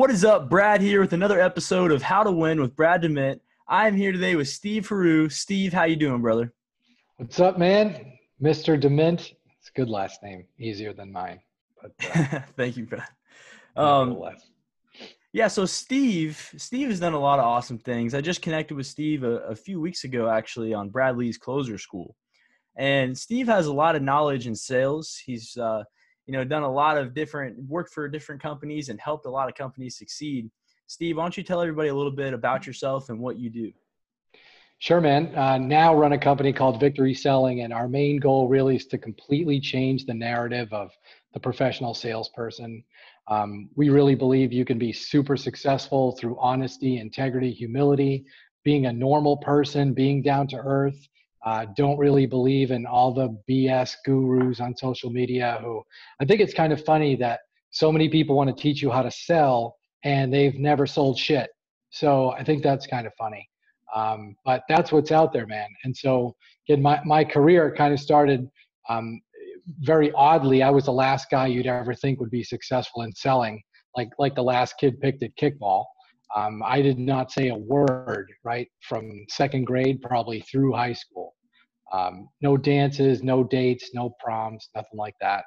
What is up, Brad here with another episode of How to Win with Brad Dement. I'm here today with Steve Haru. Steve, how you doing, brother? What's up, man? Mr. Dement. It's a good last name, easier than mine. But uh, thank you, Brad. Um, yeah, so Steve, Steve has done a lot of awesome things. I just connected with Steve a, a few weeks ago, actually, on Brad Lee's Closer School, and Steve has a lot of knowledge in sales. He's uh, you know done a lot of different work for different companies and helped a lot of companies succeed. Steve why don't you tell everybody a little bit about yourself and what you do? Sure man. Uh, now run a company called victory selling and our main goal really is to completely change the narrative of the professional salesperson. Um, we really believe you can be super successful through honesty integrity humility being a normal person being down to earth uh, don't really believe in all the BS gurus on social media who I think it's kind of funny that so many people want to teach you how to sell and they've never sold shit. So I think that's kind of funny. Um, but that's what's out there, man. And so again, my, my career kind of started um, very oddly. I was the last guy you'd ever think would be successful in selling, like like the last kid picked at kickball. Um, I did not say a word, right, from second grade probably through high school. Um, no dances, no dates, no proms, nothing like that.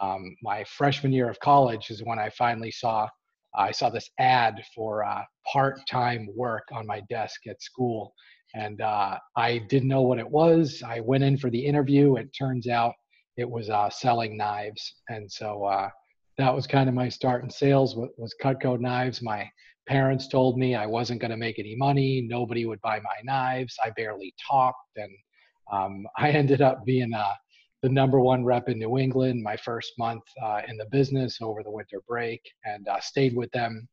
Um, my freshman year of college is when I finally saw I saw this ad for uh, part-time work on my desk at school, and uh, I didn't know what it was. I went in for the interview. It turns out it was uh, selling knives, and so uh, that was kind of my start in sales. With was Cutco knives. My parents told me I wasn't going to make any money. Nobody would buy my knives. I barely talked, and um, I ended up being uh, the number one rep in New England my first month uh, in the business over the winter break and uh, stayed with them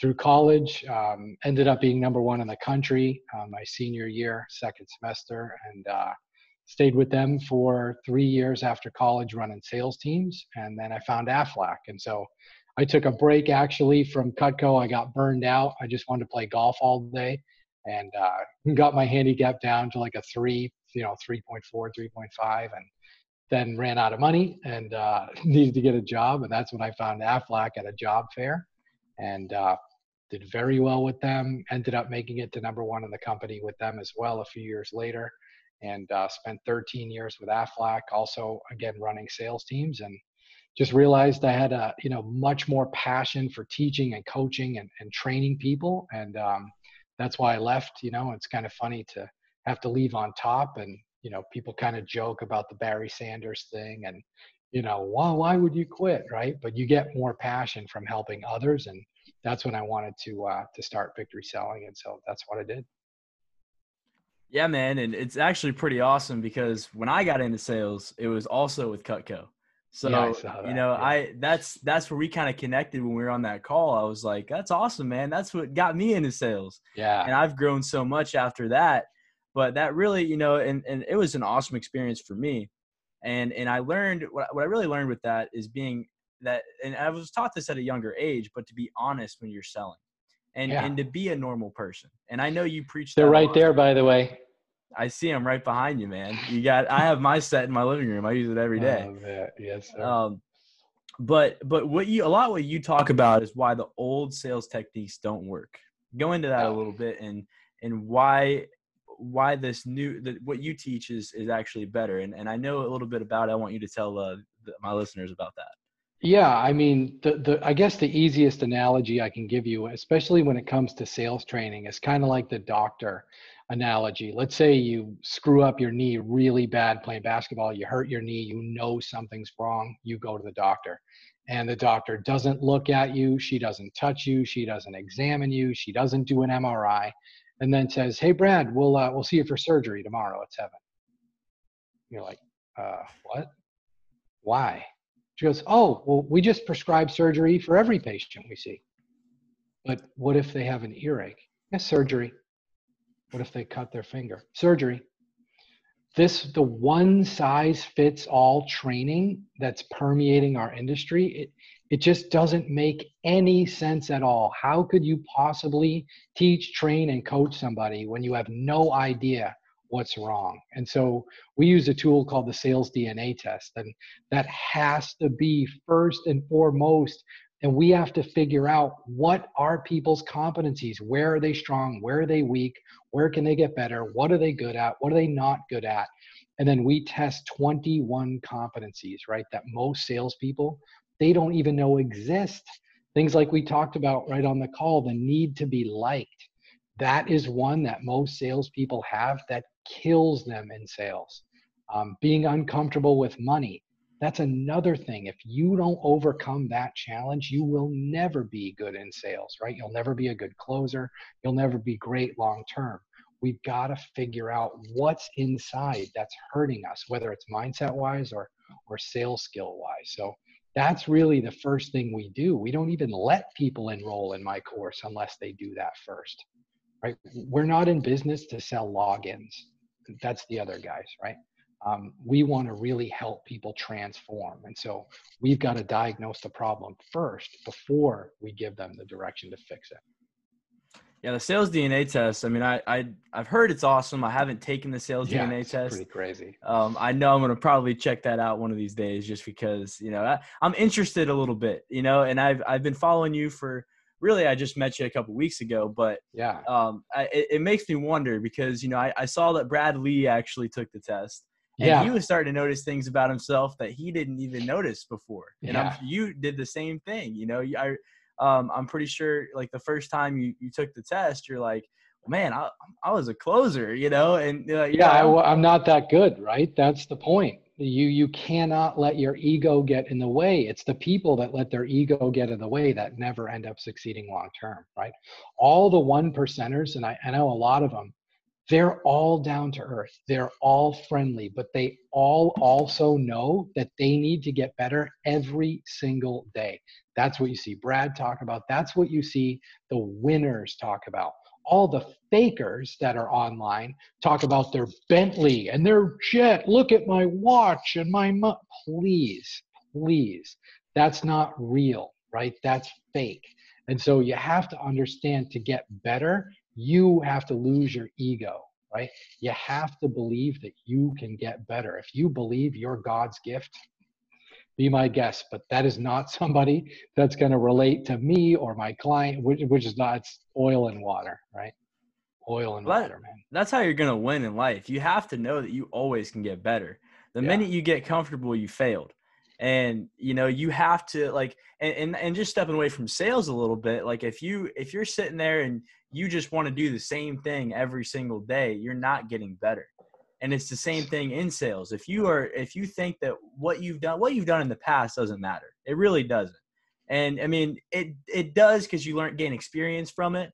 through college. Um, ended up being number one in the country uh, my senior year, second semester, and uh, stayed with them for three years after college running sales teams. And then I found Aflac. And so I took a break actually from Cutco. I got burned out. I just wanted to play golf all day and uh, got my handicap down to like a three, you know, 3.4, 3.5, and then ran out of money and uh, needed to get a job. And that's when I found Aflac at a job fair and uh, did very well with them. Ended up making it to number one in the company with them as well a few years later and uh, spent 13 years with Aflac, also again running sales teams and just realized I had a you know much more passion for teaching and coaching and, and training people and um, that's why I left. You know, it's kind of funny to have to leave on top, and you know, people kind of joke about the Barry Sanders thing, and you know, why why would you quit, right? But you get more passion from helping others, and that's when I wanted to uh, to start Victory Selling, and so that's what I did. Yeah, man, and it's actually pretty awesome because when I got into sales, it was also with Cutco. So yeah, you know, yeah. I that's that's where we kind of connected when we were on that call. I was like, that's awesome, man. That's what got me into sales. Yeah. And I've grown so much after that. But that really, you know, and, and it was an awesome experience for me. And and I learned what what I really learned with that is being that and I was taught this at a younger age, but to be honest when you're selling. And yeah. and to be a normal person. And I know you preach They're right there, by the way. I see them right behind you, man. You got. I have my set in my living room. I use it every day. Oh, yes. Sir. Um, but but what you a lot what you talk about is why the old sales techniques don't work. Go into that a little bit and and why why this new the, what you teach is is actually better. And and I know a little bit about. it. I want you to tell uh, the, my listeners about that. Yeah, I mean, the, the I guess the easiest analogy I can give you, especially when it comes to sales training, is kind of like the doctor analogy. Let's say you screw up your knee really bad playing basketball, you hurt your knee, you know something's wrong, you go to the doctor. And the doctor doesn't look at you, she doesn't touch you, she doesn't examine you, she doesn't do an MRI, and then says, "Hey, Brad, we'll uh, we'll see you for surgery tomorrow at 7." You're like, uh, "What? Why?" She goes, "Oh, well, we just prescribe surgery for every patient we see." But what if they have an earache? Yes, surgery. What if they cut their finger? Surgery. This, the one size fits all training that's permeating our industry, it, it just doesn't make any sense at all. How could you possibly teach, train, and coach somebody when you have no idea what's wrong? And so we use a tool called the sales DNA test, and that has to be first and foremost and we have to figure out what are people's competencies? Where are they strong? Where are they weak? Where can they get better? What are they good at? What are they not good at? And then we test 21 competencies right that most salespeople they don't even know exist. Things like we talked about right on the call the need to be liked. That is one that most salespeople have that kills them in sales. Um, being uncomfortable with money that's another thing. If you don't overcome that challenge, you will never be good in sales, right? You'll never be a good closer. You'll never be great long term. We've got to figure out what's inside that's hurting us, whether it's mindset wise or, or sales skill wise. So that's really the first thing we do. We don't even let people enroll in my course unless they do that first, right? We're not in business to sell logins. That's the other guys, right? Um, we want to really help people transform. And so we've got to diagnose the problem first before we give them the direction to fix it. Yeah, the sales DNA test. I mean, I, I I've heard it's awesome. I haven't taken the sales yeah, DNA test. Pretty crazy. Um, I know I'm gonna probably check that out one of these days, just because you know I, I'm interested a little bit. You know, and I've I've been following you for really I just met you a couple weeks ago, but yeah, um, I, it, it, makes me wonder because you know I, I saw that Brad Lee actually took the test, and yeah. he was starting to notice things about himself that he didn't even notice before. And yeah. you did the same thing. You know, I, um, I'm pretty sure like the first time you, you took the test, you're like, man, I, I was a closer, you know? And uh, yeah, I, I'm not that good, right? That's the point. You, you cannot let your ego get in the way. It's the people that let their ego get in the way that never end up succeeding long term, right? All the one percenters, and I, I know a lot of them, they're all down to earth. They're all friendly, but they all also know that they need to get better every single day. That's what you see Brad talk about. That's what you see the winners talk about. All the fakers that are online talk about their Bentley and their jet. Look at my watch and my mo-. please, please. That's not real, right? That's fake. And so you have to understand to get better, you have to lose your ego, right? You have to believe that you can get better. If you believe you're God's gift, be my guest. But that is not somebody that's going to relate to me or my client, which, which is not, it's oil and water, right? Oil and well, water, man. That's how you're going to win in life. You have to know that you always can get better. The yeah. minute you get comfortable, you failed and you know you have to like and, and and just stepping away from sales a little bit like if you if you're sitting there and you just want to do the same thing every single day you're not getting better. And it's the same thing in sales. If you are if you think that what you've done what you've done in the past doesn't matter. It really doesn't. And i mean it it does because you learn gain experience from it.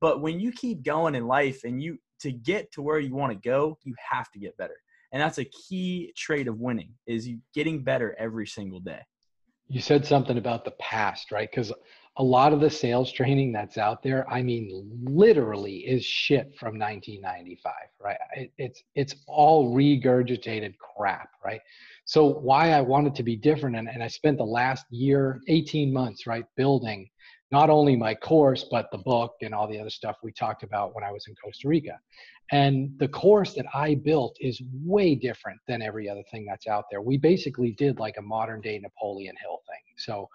But when you keep going in life and you to get to where you want to go you have to get better and that's a key trait of winning is you getting better every single day. You said something about the past right? Because a lot of the sales training that's out there i mean literally is shit from 1995 right? It, it's it's all regurgitated crap right? So why i wanted to be different and, and i spent the last year 18 months right building not only my course but the book and all the other stuff we talked about when i was in costa rica and the course that I built is way different than every other thing that's out there. We basically did like a modern day Napoleon Hill thing. So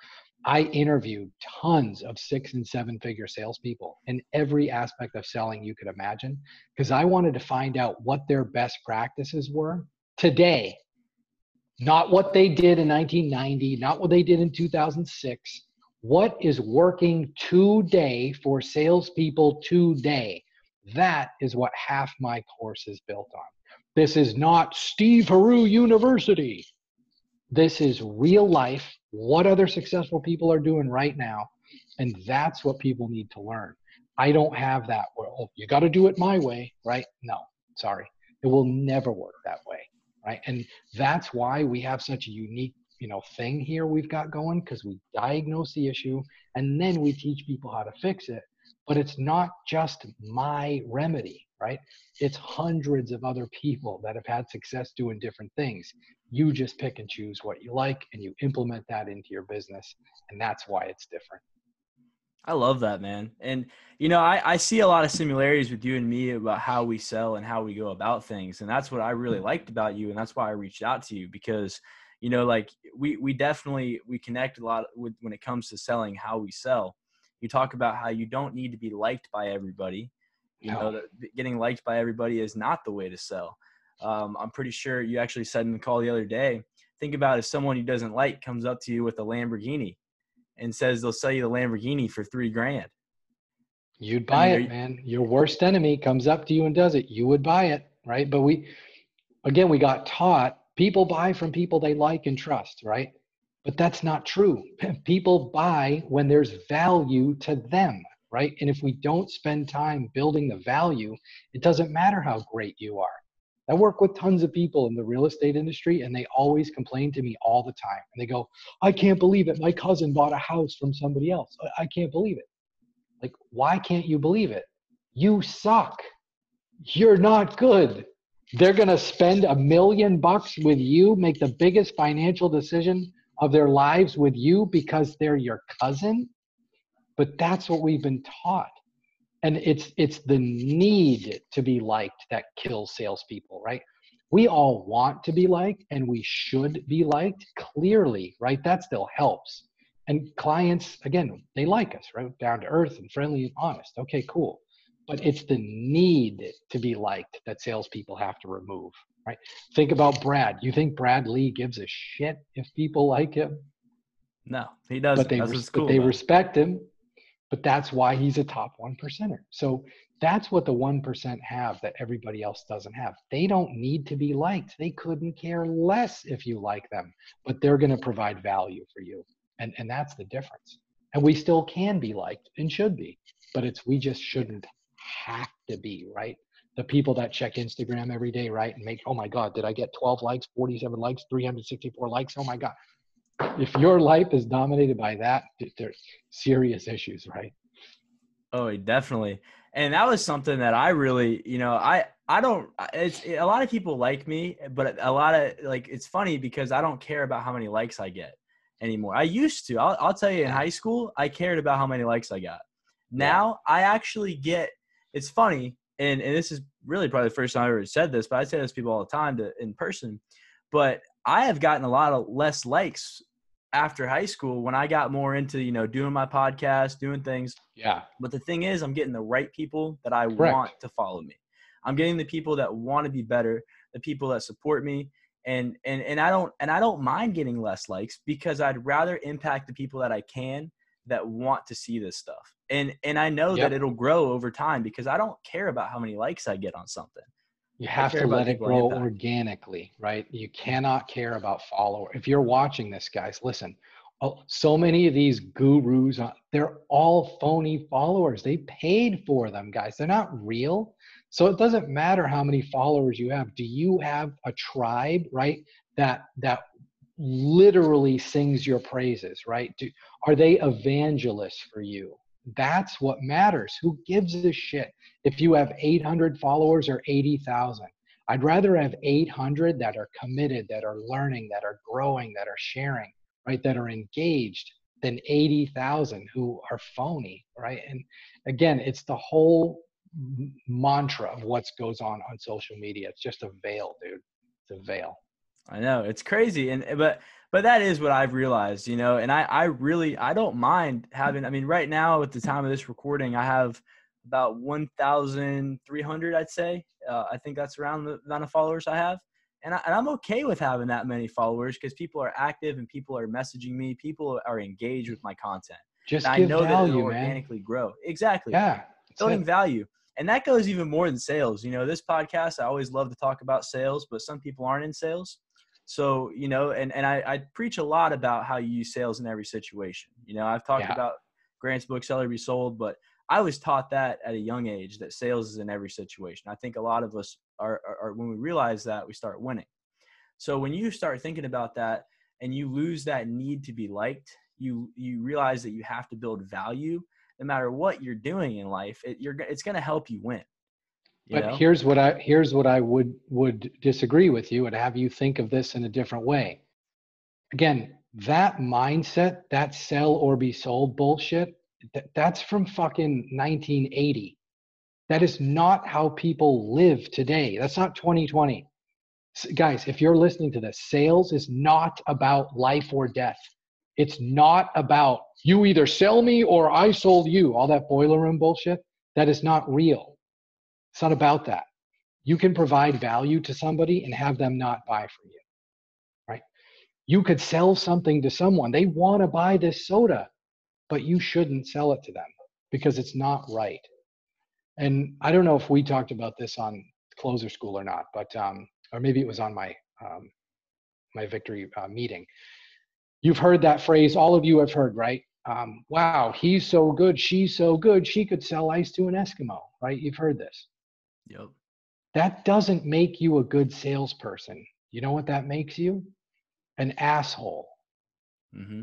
I interviewed tons of six and seven figure salespeople in every aspect of selling you could imagine, because I wanted to find out what their best practices were today, not what they did in 1990, not what they did in 2006. What is working today for salespeople today? That is what half my course is built on. This is not Steve Haru University. This is real life, what other successful people are doing right now. And that's what people need to learn. I don't have that. Well, oh, you got to do it my way, right? No, sorry. It will never work that way, right? And that's why we have such a unique you know thing here we've got going because we diagnose the issue and then we teach people how to fix it but it's not just my remedy, right? It's hundreds of other people that have had success doing different things. You just pick and choose what you like and you implement that into your business. And that's why it's different. I love that, man. And, you know, I, I see a lot of similarities with you and me about how we sell and how we go about things. And that's what I really liked about you. And that's why I reached out to you because you know like we we definitely we connect a lot with when it comes to selling how we sell. You talk about how you don't need to be liked by everybody. You no. know that getting liked by everybody is not the way to sell. Um, i'm pretty sure you actually said in the call the other day think about if someone who doesn't like comes up to you with a lamborghini and says they'll sell you the lamborghini for three grand. You'd buy I mean, it man. Your worst enemy comes up to you and does it. You would buy it right? But we again we got taught people buy from people they like and trust, right? But that's not true. People buy when there's value to them, right? And if we don't spend time building the value, it doesn't matter how great you are. I work with tons of people in the real estate industry, and they always complain to me all the time. And they go, I can't believe it. My cousin bought a house from somebody else. I can't believe it. Like, why can't you believe it? You suck. You're not good they're going to spend a million bucks with you, make the biggest financial decision of their lives with you because they're your cousin. But that's what we've been taught. And it's it's the need to be liked that kills salespeople, right? We all want to be liked and we should be liked clearly, right? That still helps. And clients, again, they like us, right? Down to earth and friendly and honest. Okay, cool but it's the need to be liked that salespeople have to remove, right? Think about Brad. You think Brad Lee gives a shit if people like him? No, he doesn't. But they, res- cool, but they respect him. But that's why he's a top one percenter. So that's what the one percent have that everybody else doesn't have. They don't need to be liked. They couldn't care less if you like them, but they're going to provide value for you, and and that's the difference. And we still can be liked and should be, but it's we just shouldn't have to be, right? The people that check Instagram every day, right? And make, oh my God, did I get 12 likes, 47 likes, 364 likes? Oh my God. If your life is dominated by that, there's serious issues, right? Oh, definitely. And that was something that I really, you know, I, I don't, it's a lot of people like me, but a lot of like, it's funny because I don't care about how many likes I get anymore. I used to, I'll, I'll tell you in high school, I cared about how many likes I got. Now yeah. I actually get it's funny, and and this is really probably the first time I ever said this, but I say this to people all the time to in person. But I have gotten a lot of less likes after high school when I got more into you know doing my podcast, doing things. Yeah. But the thing is, I'm getting the right people that I Correct. want to follow me. I'm getting the people that want to be better, the people that support me, and and and I don't and I don't mind getting less likes because I'd rather impact the people that I can that want to see this stuff and and i know yep. that it'll grow over time because i don't care about how many likes i get on something. You have to let it grow organically right? You cannot care about follower if you're watching this guys listen oh, so many of these gurus uh, they're all phony followers. They paid for them guys. They're not real. So it doesn't matter how many followers you have. Do you have a tribe right that that literally sings your praises right do, are they evangelists for you that's what matters. Who gives a shit if you have 800 followers or 80,000? I'd rather have 800 that are committed, that are learning, that are growing, that are sharing, right? That are engaged than 80,000 who are phony, right? And again, it's the whole mantra of what goes on on social media. It's just a veil, dude. It's a veil. I know it's crazy, and but but that is what I've realized, you know, and I, I really, I don't mind having, I mean, right now at the time of this recording, I have about 1,300, I'd say. Uh, I think that's around the amount of followers I have. And, I, am okay with having that many followers because people are active and people are messaging me. People are engaged with my content. Just and give I know value, that it'll organically man. grow. Exactly. Yeah. Building it. value. And that goes even more than sales. You know, this podcast, I always love to talk about sales, but some people aren't in sales. So, you know, and, and I, I preach a lot about how you use sales in every situation. You know, I've talked yeah. about Grant's book, Sell or Be Sold, but I was taught that at a young age that sales is in every situation. I think a lot of us are, are, are when we realize that, we start winning. So when you start thinking about that and you lose that need to be liked, you you realize that you have to build value no matter what you're doing in life. It, you're it's going to help you win but know? here's what i here's what i would would disagree with you and have you think of this in a different way again that mindset that sell or be sold bullshit that, that's from fucking 1980 that is not how people live today that's not 2020 guys, if you're listening to this, sales is not about life or death. It's not about you either sell me or I sold you, all that boiler room bullshit. That is not real. It's not about that. You can provide value to somebody and have them not buy from you, right? You could sell something to someone. They want to buy this soda, but you shouldn't sell it to them because it's not right. And I don't know if we talked about this on closer school or not, but um, or maybe it was on my um, my victory uh, meeting. You've heard that phrase. All of you have heard, right? Um, wow, he's so good. She's so good. She could sell ice to an Eskimo, right? You've heard this. Yep. That doesn't make you a good salesperson. You know what that makes you? An asshole. Mm-hmm.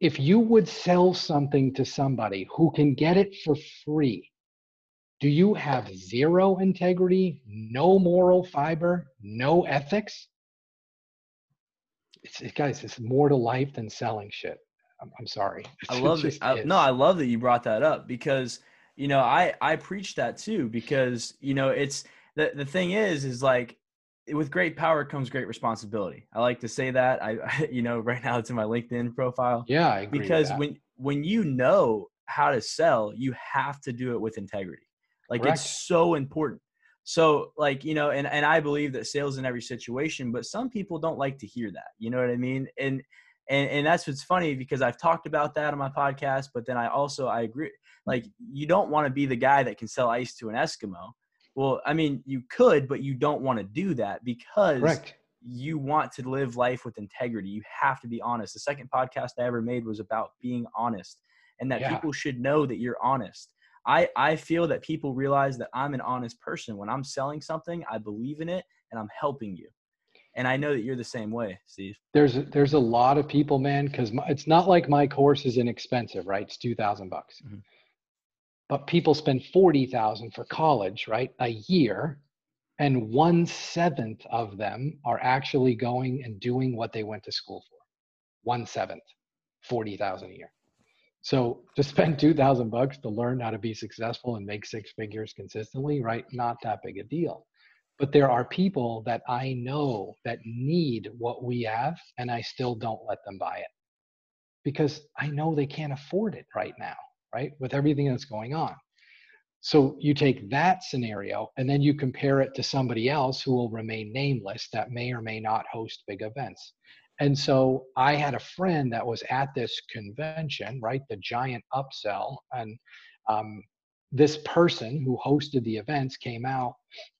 If you would sell something to somebody who can get it for free, do you have zero integrity, no moral fiber, no ethics? It's, guys, it's more to life than selling shit. I'm, I'm sorry. I love it. I, no, I love that you brought that up because you know I I preach that too because you know it's the the thing is is like with great power comes great responsibility. I like to say that. I, you know, right now it's in my LinkedIn profile. Yeah, because when when you know how to sell, you have to do it with integrity. Like Correct. it's so important. So like, you know, and, and I believe that sales in every situation, but some people don't like to hear that. You know what I mean? And and and that's what's funny because I've talked about that on my podcast, but then I also I agree like you don't want to be the guy that can sell ice to an Eskimo. Well, I mean, you could, but you don't want to do that because Correct. you want to live life with integrity. You have to be honest. The second podcast I ever made was about being honest and that yeah. people should know that you're honest. I, I feel that people realize that I'm an honest person. When I'm selling something, I believe in it and I'm helping you. And I know that you're the same way, Steve. There's there's a lot of people, man, because it's not like my course is inexpensive, right? It's two thousand bucks, mm-hmm. but people spend forty thousand for college, right? A year, and one seventh of them are actually going and doing what they went to school for. One seventh, forty thousand a year. So to spend 2000 bucks to learn how to be successful and make six figures consistently, right? Not that big a deal. But there are people that I know that need what we have and I still don't let them buy it because I know they can't afford it right now, right? With everything that's going on. So you take that scenario and then you compare it to somebody else who will remain nameless that may or may not host big events. And so I had a friend that was at this convention, right? The giant upsell. And um, this person who hosted the events came out.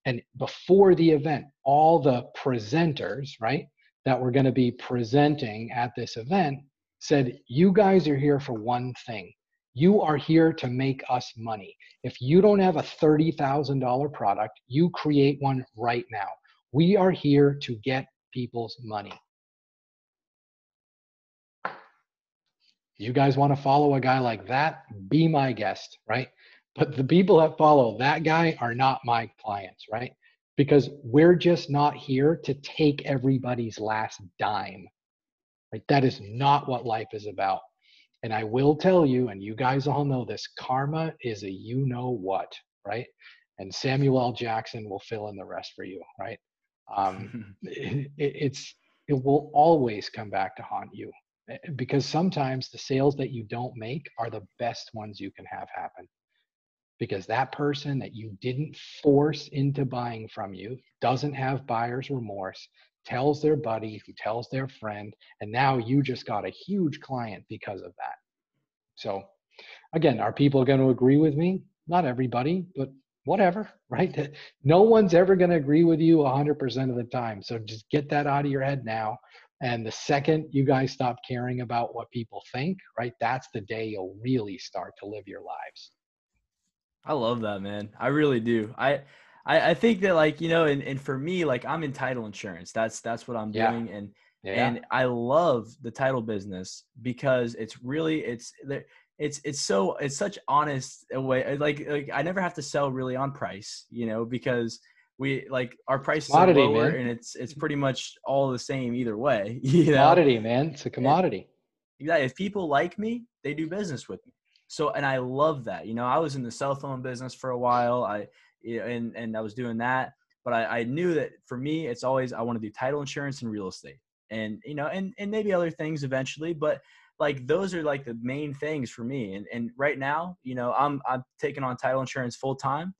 And before the event, all the presenters, right, that were going to be presenting at this event said, You guys are here for one thing. You are here to make us money. If you don't have a $30,000 product, you create one right now. We are here to get people's money. you guys want to follow a guy like that, be my guest, right? But the people that follow that guy are not my clients, right? Because we're just not here to take everybody's last dime. Right? That is not what life is about. And I will tell you, and you guys all know this karma is a you know what, right? And Samuel L. Jackson will fill in the rest for you, right? Um, it, it's it will always come back to haunt you Eh, because sometimes the sales that you don't make are the best ones you can have happen because that person that you didn't force into buying from you doesn't have buyer's remorse tells their buddy who tells their friend and now you just got a huge client because of that. So again are people going to agree with me? Not everybody but whatever right? No one's ever going to agree with you 100% of the time. So just get that out of your head now. And the second you guys stop caring about what people think, right, that's the day you'll really start to live your lives. I love that, man. I really do. I I, I think that like, you know, and, and for me, like I'm in title insurance. That's that's what I'm yeah. doing. And yeah. and I love the title business because it's really it's it's it's so it's such honest way uh, like like I never have to sell really on price, you know, because we like our prices commodity, are lower man. and it's it's pretty much all the same either way. You know? Commodity, man. It's a commodity. Yeah, if people like me, they do business with me. So and I love that. You know, I was in the cell phone business for a while. I and and I was doing that, but I, I knew that for me, it's always I want to do title insurance and real estate, and you know, and and maybe other things eventually, but like those are like the main things for me. And and right now, you know, I'm I'm taking on title insurance full time.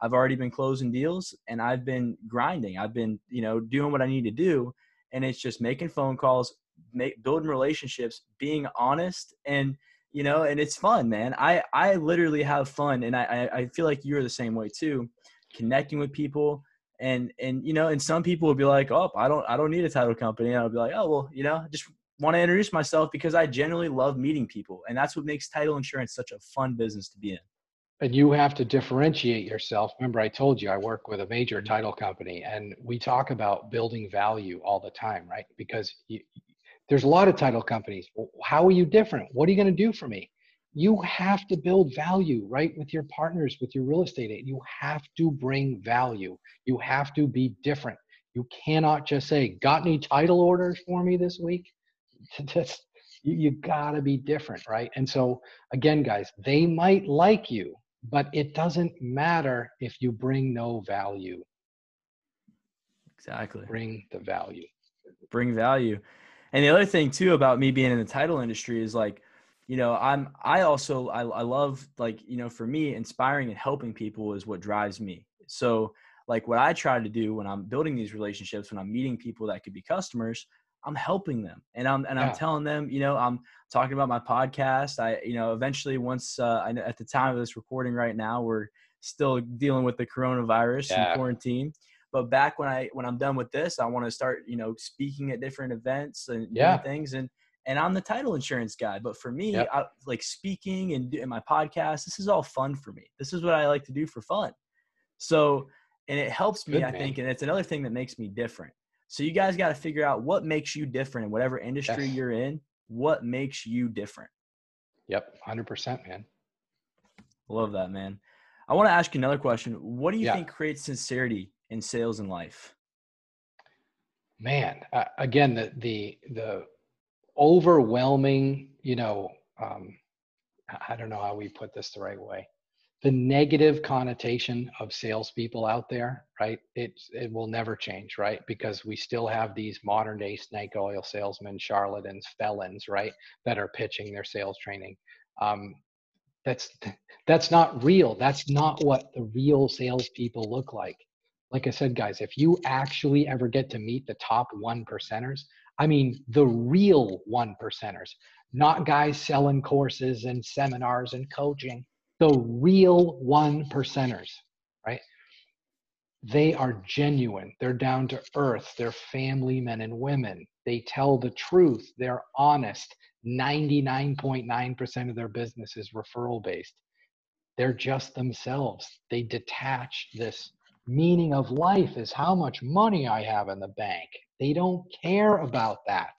I've already been closing deals and I've been grinding. I've been, you know, doing what I need to do. And it's just making phone calls, make building relationships, being honest and you know, and it's fun, man. I I literally have fun and I I feel like you're the same way too. Connecting with people and and you know, and some people will be like, Oh, I don't I don't need a title company. And I'll be like, Oh well, you know, just want to introduce myself because I generally love meeting people. And that's what makes title insurance such a fun business to be in. And you have to differentiate yourself. Remember, I told you I work with a major mm-hmm. title company, and we talk about building value all the time, right? Because you, there's a lot of title companies. How are you different? What are you going to do for me? You have to build value, right? With your partners, with your real estate agent. You have to bring value. You have to be different. You cannot just say, Got any title orders for me this week? Just you, you got to be different, right? And so, again, guys, they might like you, but it doesn't matter if you bring no value. Exactly. Bring the value. Bring value. And the other thing too about me being in the title industry is like, you know, I'm I also I, I love like, you know, for me, inspiring and helping people is what drives me. So like what I try to do when I'm building these relationships, when I'm meeting people that could be customers, I'm helping them and I'm and yeah. I'm telling them, you know, I'm talking about my podcast. I, you know, eventually once uh, I, at the time of this recording right now, we're still dealing with the coronavirus yeah. and quarantine. But back when I when I'm done with this, I want to start, you know, speaking at different events and yeah. things and and I'm the title insurance guy. But for me, yep. I, like speaking and, and my podcast, this is all fun for me. This is what I like to do for fun. So, and it helps me, Good, I man. think, and it's another thing that makes me different. So you guys got to figure out what makes you different in whatever industry you're in. What makes you different? Yep, hundred percent, man. Love that, man. I want to ask you another question. What do you yeah. think creates sincerity in sales and life? Man, uh, again, the the the overwhelming, you know, um, I don't know how we put this the right way the negative connotation of salespeople out there, right? It it will never change, right? Because we still have these modern day snake oil salesmen, charlatans, felons, right, that are pitching their sales training. Um, that's that's not real. That's not what the real salespeople look like. Like I said, guys, if you actually ever get to meet the top one percenters, I mean the real one percenters, not guys selling courses and seminars and coaching the real one percenters, right? They are genuine. They're down to earth. They're family men and women. They tell the truth. They're honest. 99.9% of their business is referral based. They're just themselves. They detach this meaning of life is how much money I have in the bank. They don't care about that.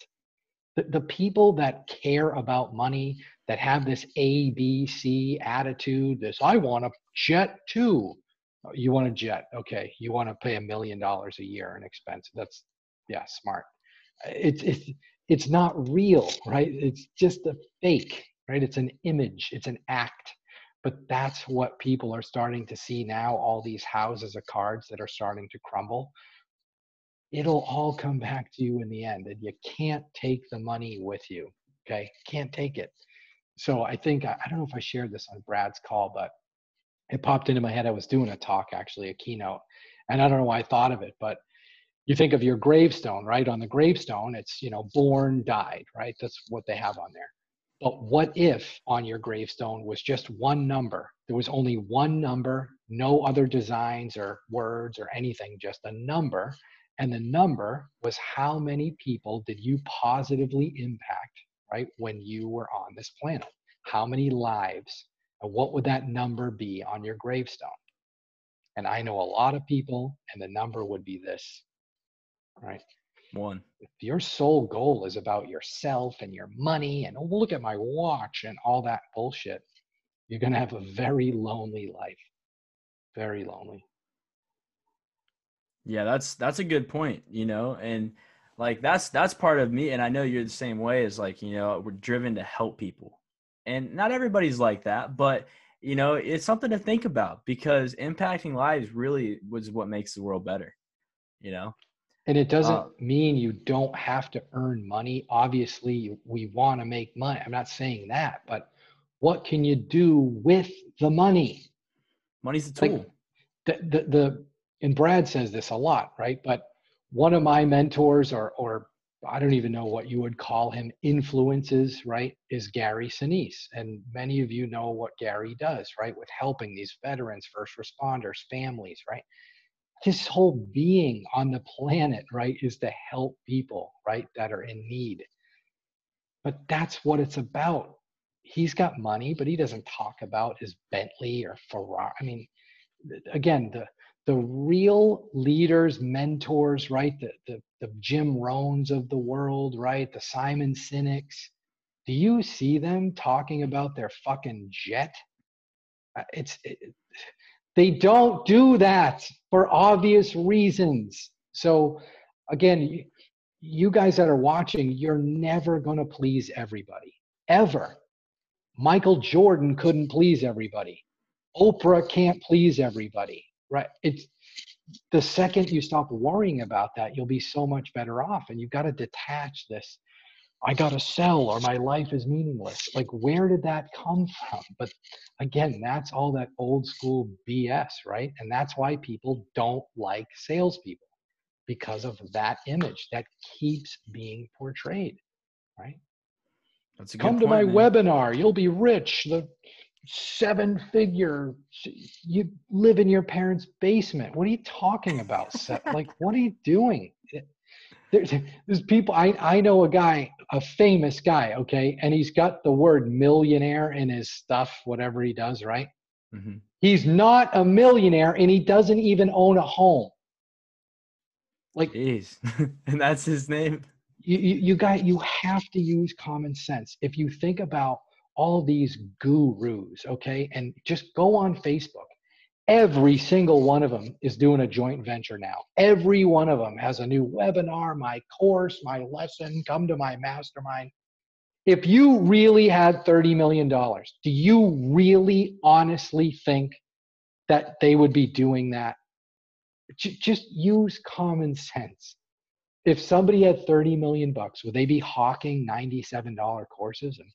The, the people that care about money, that have this A, B, C attitude, this I want a jet too. You want a jet. Okay. You want to pay a million dollars a year in expense. That's yeah, smart. It's it's it's not real, right? It's just a fake, right? It's an image, it's an act. But that's what people are starting to see now, all these houses of cards that are starting to crumble. It'll all come back to you in the end. And you can't take the money with you. Okay. Can't take it so I think I don't know if I shared this on Brad's call, but it popped into my head. I was doing a talk actually, a keynote, and I don't know why I thought of it, but you think of your gravestone, right? On the gravestone, it's you know born, died, right? That's what they have on there. But what if on your gravestone was just one number? There was only one number, no other designs or words or anything, just a number. And the number was how many people did you positively impact right? When you were on this planet, how many lives and what would that number be on your gravestone? And I know a lot of people, and the number would be this, right? One. If your sole goal is about yourself and your money and oh, look at my watch and all that bullshit, you're going to have a very lonely life. Very lonely. Yeah, that's that's a good point, you know, and like that's that's part of me and i know you're the same way as like you know we're driven to help people and not everybody's like that but you know, it's something to think about because impacting lives really was what makes the world better. You know, and it doesn't uh, mean you don't have to earn money. Obviously, we want to make money. I'm not saying that, but what can you do with the money? Money's a tool. Like the, the, the, and Brad says this a lot, right? But one of my mentors, or, or I don't even know what you would call him, influences, right, is Gary Sinise. And many of you know what Gary does, right, with helping these veterans, first responders, families, right? His whole being on the planet, right, is to help people, right, that are in need. But that's what it's about. He's got money, but he doesn't talk about his Bentley or Ferrari. I mean, again, the the real leaders, mentors, right? The, the, the Jim Rohns of the world, right? The Simon Sineks. Do you see them talking about their fucking jet? Uh, it's it, they don't do that for obvious reasons. So, again, you guys that are watching, you're never going to please everybody, ever. Michael Jordan couldn't please everybody. Oprah can't please everybody, right? It's the second you stop worrying about that, you'll be so much better off. And you've got to detach this I got to sell or my life is meaningless. Like, where did that come from? But again, that's all that old school BS, right? And that's why people don't like salespeople because of that image that keeps being portrayed, right? That's a Come to my man. webinar, you'll be rich. The seven figure, you live in your parents' basement. What are you talking about? like, what are you doing? There's, there's people I, I know a guy a famous guy okay? And he's got the word millionaire in his stuff whatever he does right? Mm-hmm. he's not a millionaire and he doesn't even own a home. Like Jeez. and that's his name? You, you, you got you have to use common sense. If you think about all these gurus okay? And just go on facebook Every single one of them is doing a joint venture now. Every one of them has a new webinar, my course, my lesson, come to my mastermind. If you really had $30 million, do you really honestly think that they would be doing that? Just use common sense. If somebody had 30 million bucks, would they be hawking $97 courses and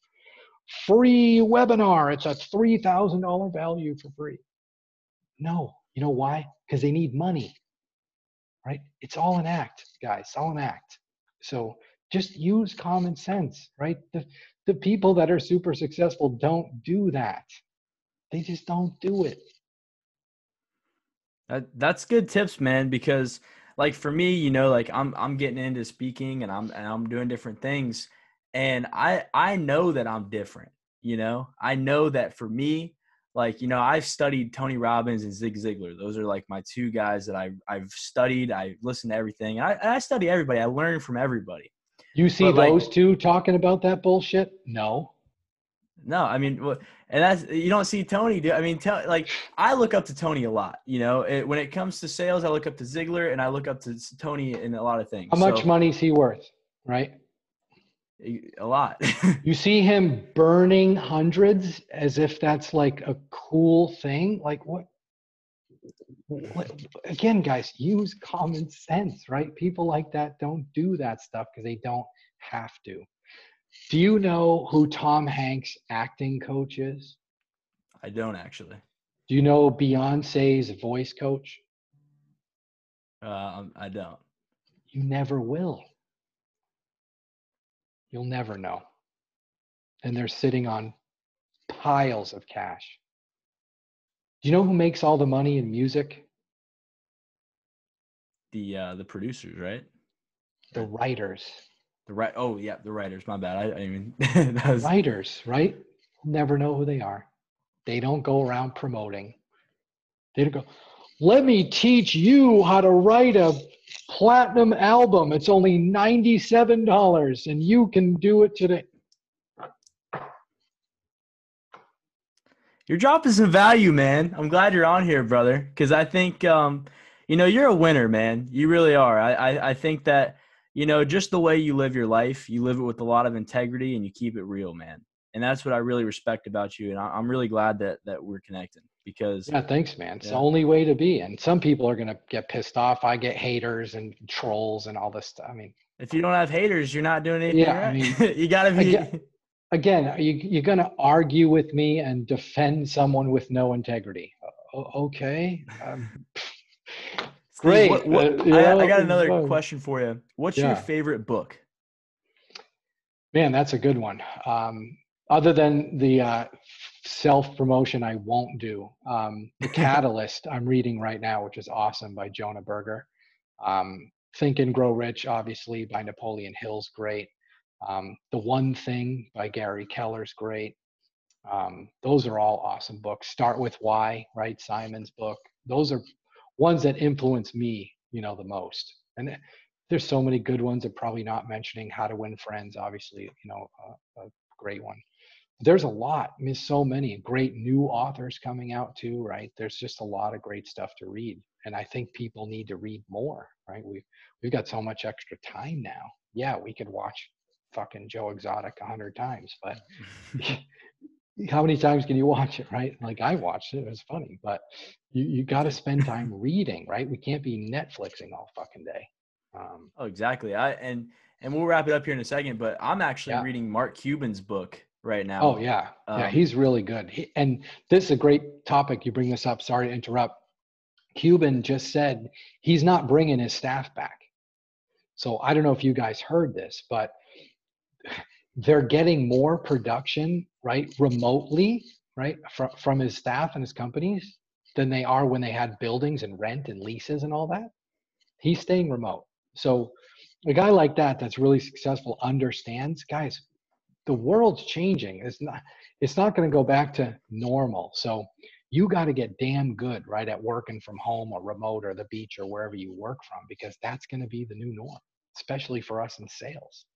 free webinar? It's a $3,000 value for free. No. You know why? Because they need money. Right? It's all an act, guys. It's all an act. So just use common sense, right? The the people that are super successful don't do that. They just don't do it. That, that's good tips, man, because like for me, you know, like I'm I'm getting into speaking and I'm and I'm doing different things and I I know that I'm different, you know? I know that for me, like you know i've studied tony robbins and zig ziglar. Those are like my two guys that i've, I've studied i listen to everything I, I study everybody. I learn from everybody. You see but those like, two talking about that bullshit? No. No i mean and that's you don't see tony do i mean tell like i look up to tony a lot you know? It, when it comes to sales i look up to ziglar and i look up to tony in a lot of things how much so, money is he worth right a lot. you see him burning hundreds as if that's like a cool thing. Like what? what? Again, guys, use common sense, right? People like that don't do that stuff because they don't have to. Do you know who Tom Hanks' acting coach is? I don't actually. Do you know Beyonce's voice coach? Uh, I don't. You never will. You'll never know. And they're sitting on piles of cash. Do you know who makes all the money in music? The uh, the producers, right? The writers. The right. Oh yeah, the writers. My bad. I, I mean, was... writers, right? Never know who they are. They don't go around promoting. They don't go. Let me teach you how to write a platinum album. It's only $97 and you can do it today. You're dropping some value, man. I'm glad you're on here, brother, because I think, um, you know, you're a winner, man. You really are. I, I, I think that, you know, just the way you live your life, you live it with a lot of integrity and you keep it real, man. and that's what I really respect about you. And I, am really glad that that we're connecting because yeah, thanks, man. It's yeah. the only way to be. And some people are gonna get pissed off. I get haters and trolls and all this stuff. I mean, if you don't have haters, you're not doing anything. Yeah, right. I mean, you gotta be. Again, again are you you're gonna argue with me and defend someone with no integrity? okay. Um, Great. What, what, uh, I, I, got another question for you. What's yeah. your favorite book? Man, that's a good one. Um, other than the uh, self promotion, I won't do. Um, the Catalyst I'm reading right now, which is awesome by Jonah Berger. Um, Think and Grow Rich, obviously by Napoleon Hill's great. Um, the One Thing by Gary Keller's great. Um, those are all awesome books. Start with Why, right? Simon's book. Those are ones that influence me, you know, the most. And there's so many good ones. I'm probably not mentioning How to Win Friends, obviously, you know, a, a great one. There's a lot. I mean, so many great new authors coming out too, right? There's just a lot of great stuff to read, and I think people need to read more, right? We've we've got so much extra time now. Yeah, we could watch fucking Joe Exotic a hundred times, but how many times can you watch it, right? Like I watched it, it was funny, but you, you got to spend time reading, right? We can't be Netflixing all fucking day. Um, oh, exactly. I and and we'll wrap it up here in a second, but I'm actually yeah. reading Mark Cuban's book right now. Oh yeah, um, yeah, he's really good. He, and this is a great topic. You bring this up. Sorry to interrupt. Cuban just said he's not bringing his staff back. So I don't know if you guys heard this, but they're getting more production right remotely right from, from his staff and his companies than they are when they had buildings and rent and leases and all that he's staying remote so a guy like that that's really successful understands guys the world's changing it's not it's not going to go back to normal so you got to get damn good right at working from home or remote or the beach or wherever you work from because that's going to be the new norm especially for us in sales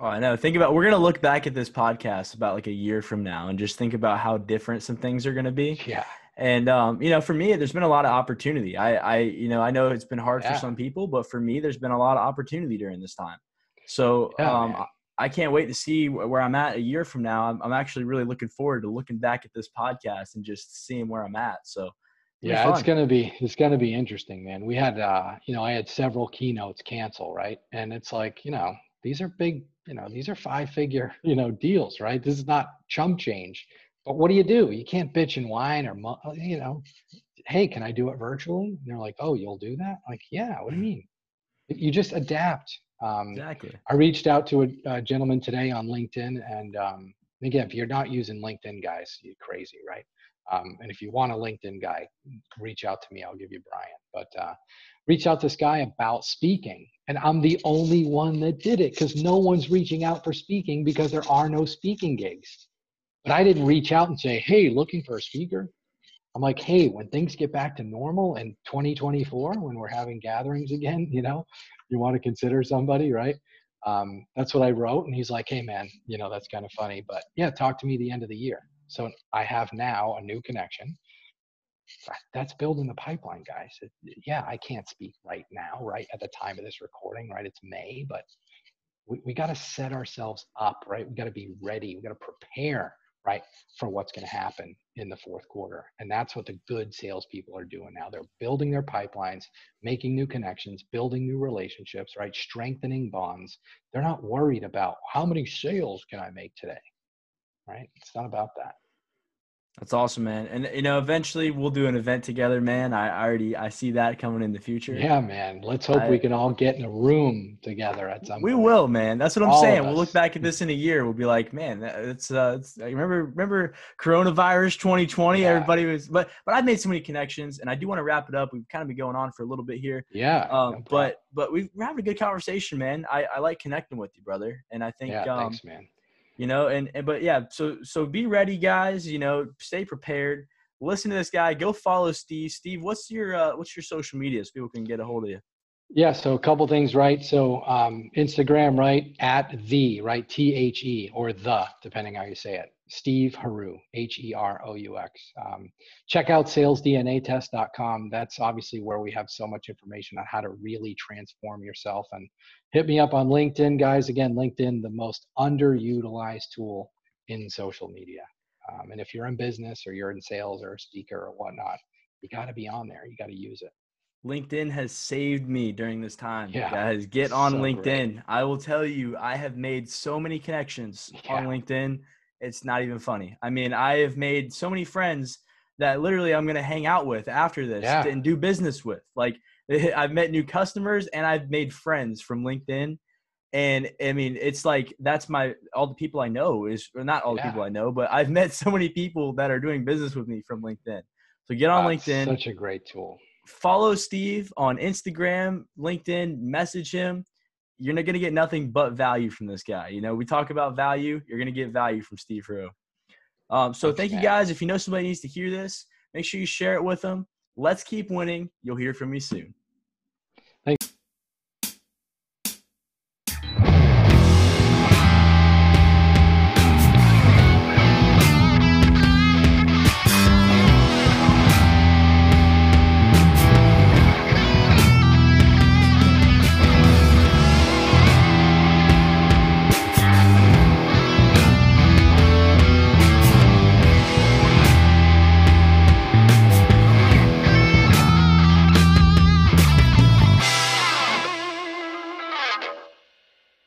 Oh, I know. Think about we're gonna look back at this podcast about like a year from now and just think about how different some things are gonna be. Yeah. And um, you know, for me, there's been a lot of opportunity. I, I, you know, I know it's been hard yeah. for some people, but for me, there's been a lot of opportunity during this time. So yeah, um, I can't wait to see where I'm at a year from now. I'm, I'm actually really looking forward to looking back at this podcast and just seeing where I'm at. So yeah, it's gonna be it's gonna be interesting, man. We had uh, you know, I had several keynotes cancel, right? And it's like, you know, these are big you know these are five figure you know deals right this is not chump change but what do you do you can't bitch and whine or uh, you know hey can i do it virtually and they're like oh you'll do that like yeah what do you mean you just adapt um, exactly i reached out to a, a gentleman today on linkedin and um, again if you're not using linkedin guys you're crazy right um, and if you want a linkedin guy reach out to me i'll give you brian but uh, reach out to this guy about speaking and I'm the only one that did it because no one's reaching out for speaking because there are no speaking gigs. But I didn't reach out and say, hey, looking for a speaker. I'm like, hey, when things get back to normal in 2024, when we're having gatherings again, you know, you want to consider somebody, right? Um, that's what I wrote. And he's like, hey, man, you know, that's kind of funny. But yeah, talk to me the end of the year. So I have now a new connection that's building the pipeline, guys. yeah, I can't speak right now, right at the time of this recording, right? It's May, but we, we got to set ourselves up, right? We got to be ready. We got to prepare, right, for what's going to happen in the fourth quarter. And that's what the good salespeople are doing now. They're building their pipelines, making new connections, building new relationships, right? Strengthening bonds. They're not worried about how many sales can I make today, right? It's not about that. That's awesome, man. And you know, eventually we'll do an event together, man. I already I see that coming in the future. Yeah, man. Let's hope I, we can all get in a room together at some. We point. will, man. That's what I'm all saying. We'll look back at this in a year. We'll be like, man, it's uh, it's, remember remember coronavirus 2020. Yeah. Everybody was, but but I've made so many connections, and I do want to wrap it up. We've kind of been going on for a little bit here. Yeah. Um, no but but we're having a good conversation, man. I I like connecting with you, brother, and I think yeah, um, thanks, man you know and, and but yeah so so be ready guys you know stay prepared. Listen to this guy. Go follow steve. Steve what's your uh, what's your social media so people can get a hold of you? Yeah so a couple things right? So um, instagram right at the right t-h-e or the depending how you say it Steve Heroux, H E R O U X. Um, check out salesdnatest.com. That's obviously where we have so much information on how to really transform yourself. And hit me up on LinkedIn, guys. Again, LinkedIn, the most underutilized tool in social media. Um, and if you're in business or you're in sales or a speaker or whatnot, you got to be on there. You got to use it. LinkedIn has saved me during this time. Yeah, guys, get on so LinkedIn. Great. I will tell you, I have made so many connections yeah. on LinkedIn. It's not even funny. I mean, I have made so many friends that literally I'm going to hang out with after this yeah. and do business with. Like, I've met new customers and I've made friends from LinkedIn. And I mean, it's like that's my all the people I know is or not all the people I know, but I've met so many people that are doing business with me from LinkedIn. So get on that's LinkedIn. Such a great tool follow Steve on Instagram, LinkedIn, message him. You're not going to get nothing but value from this guy. You know, we talk about value. You're going to get value from Steve Heroux. Um, so thank you guys. If you know somebody needs to hear this, make sure you share it with them. Let's keep winning. You'll hear from me soon.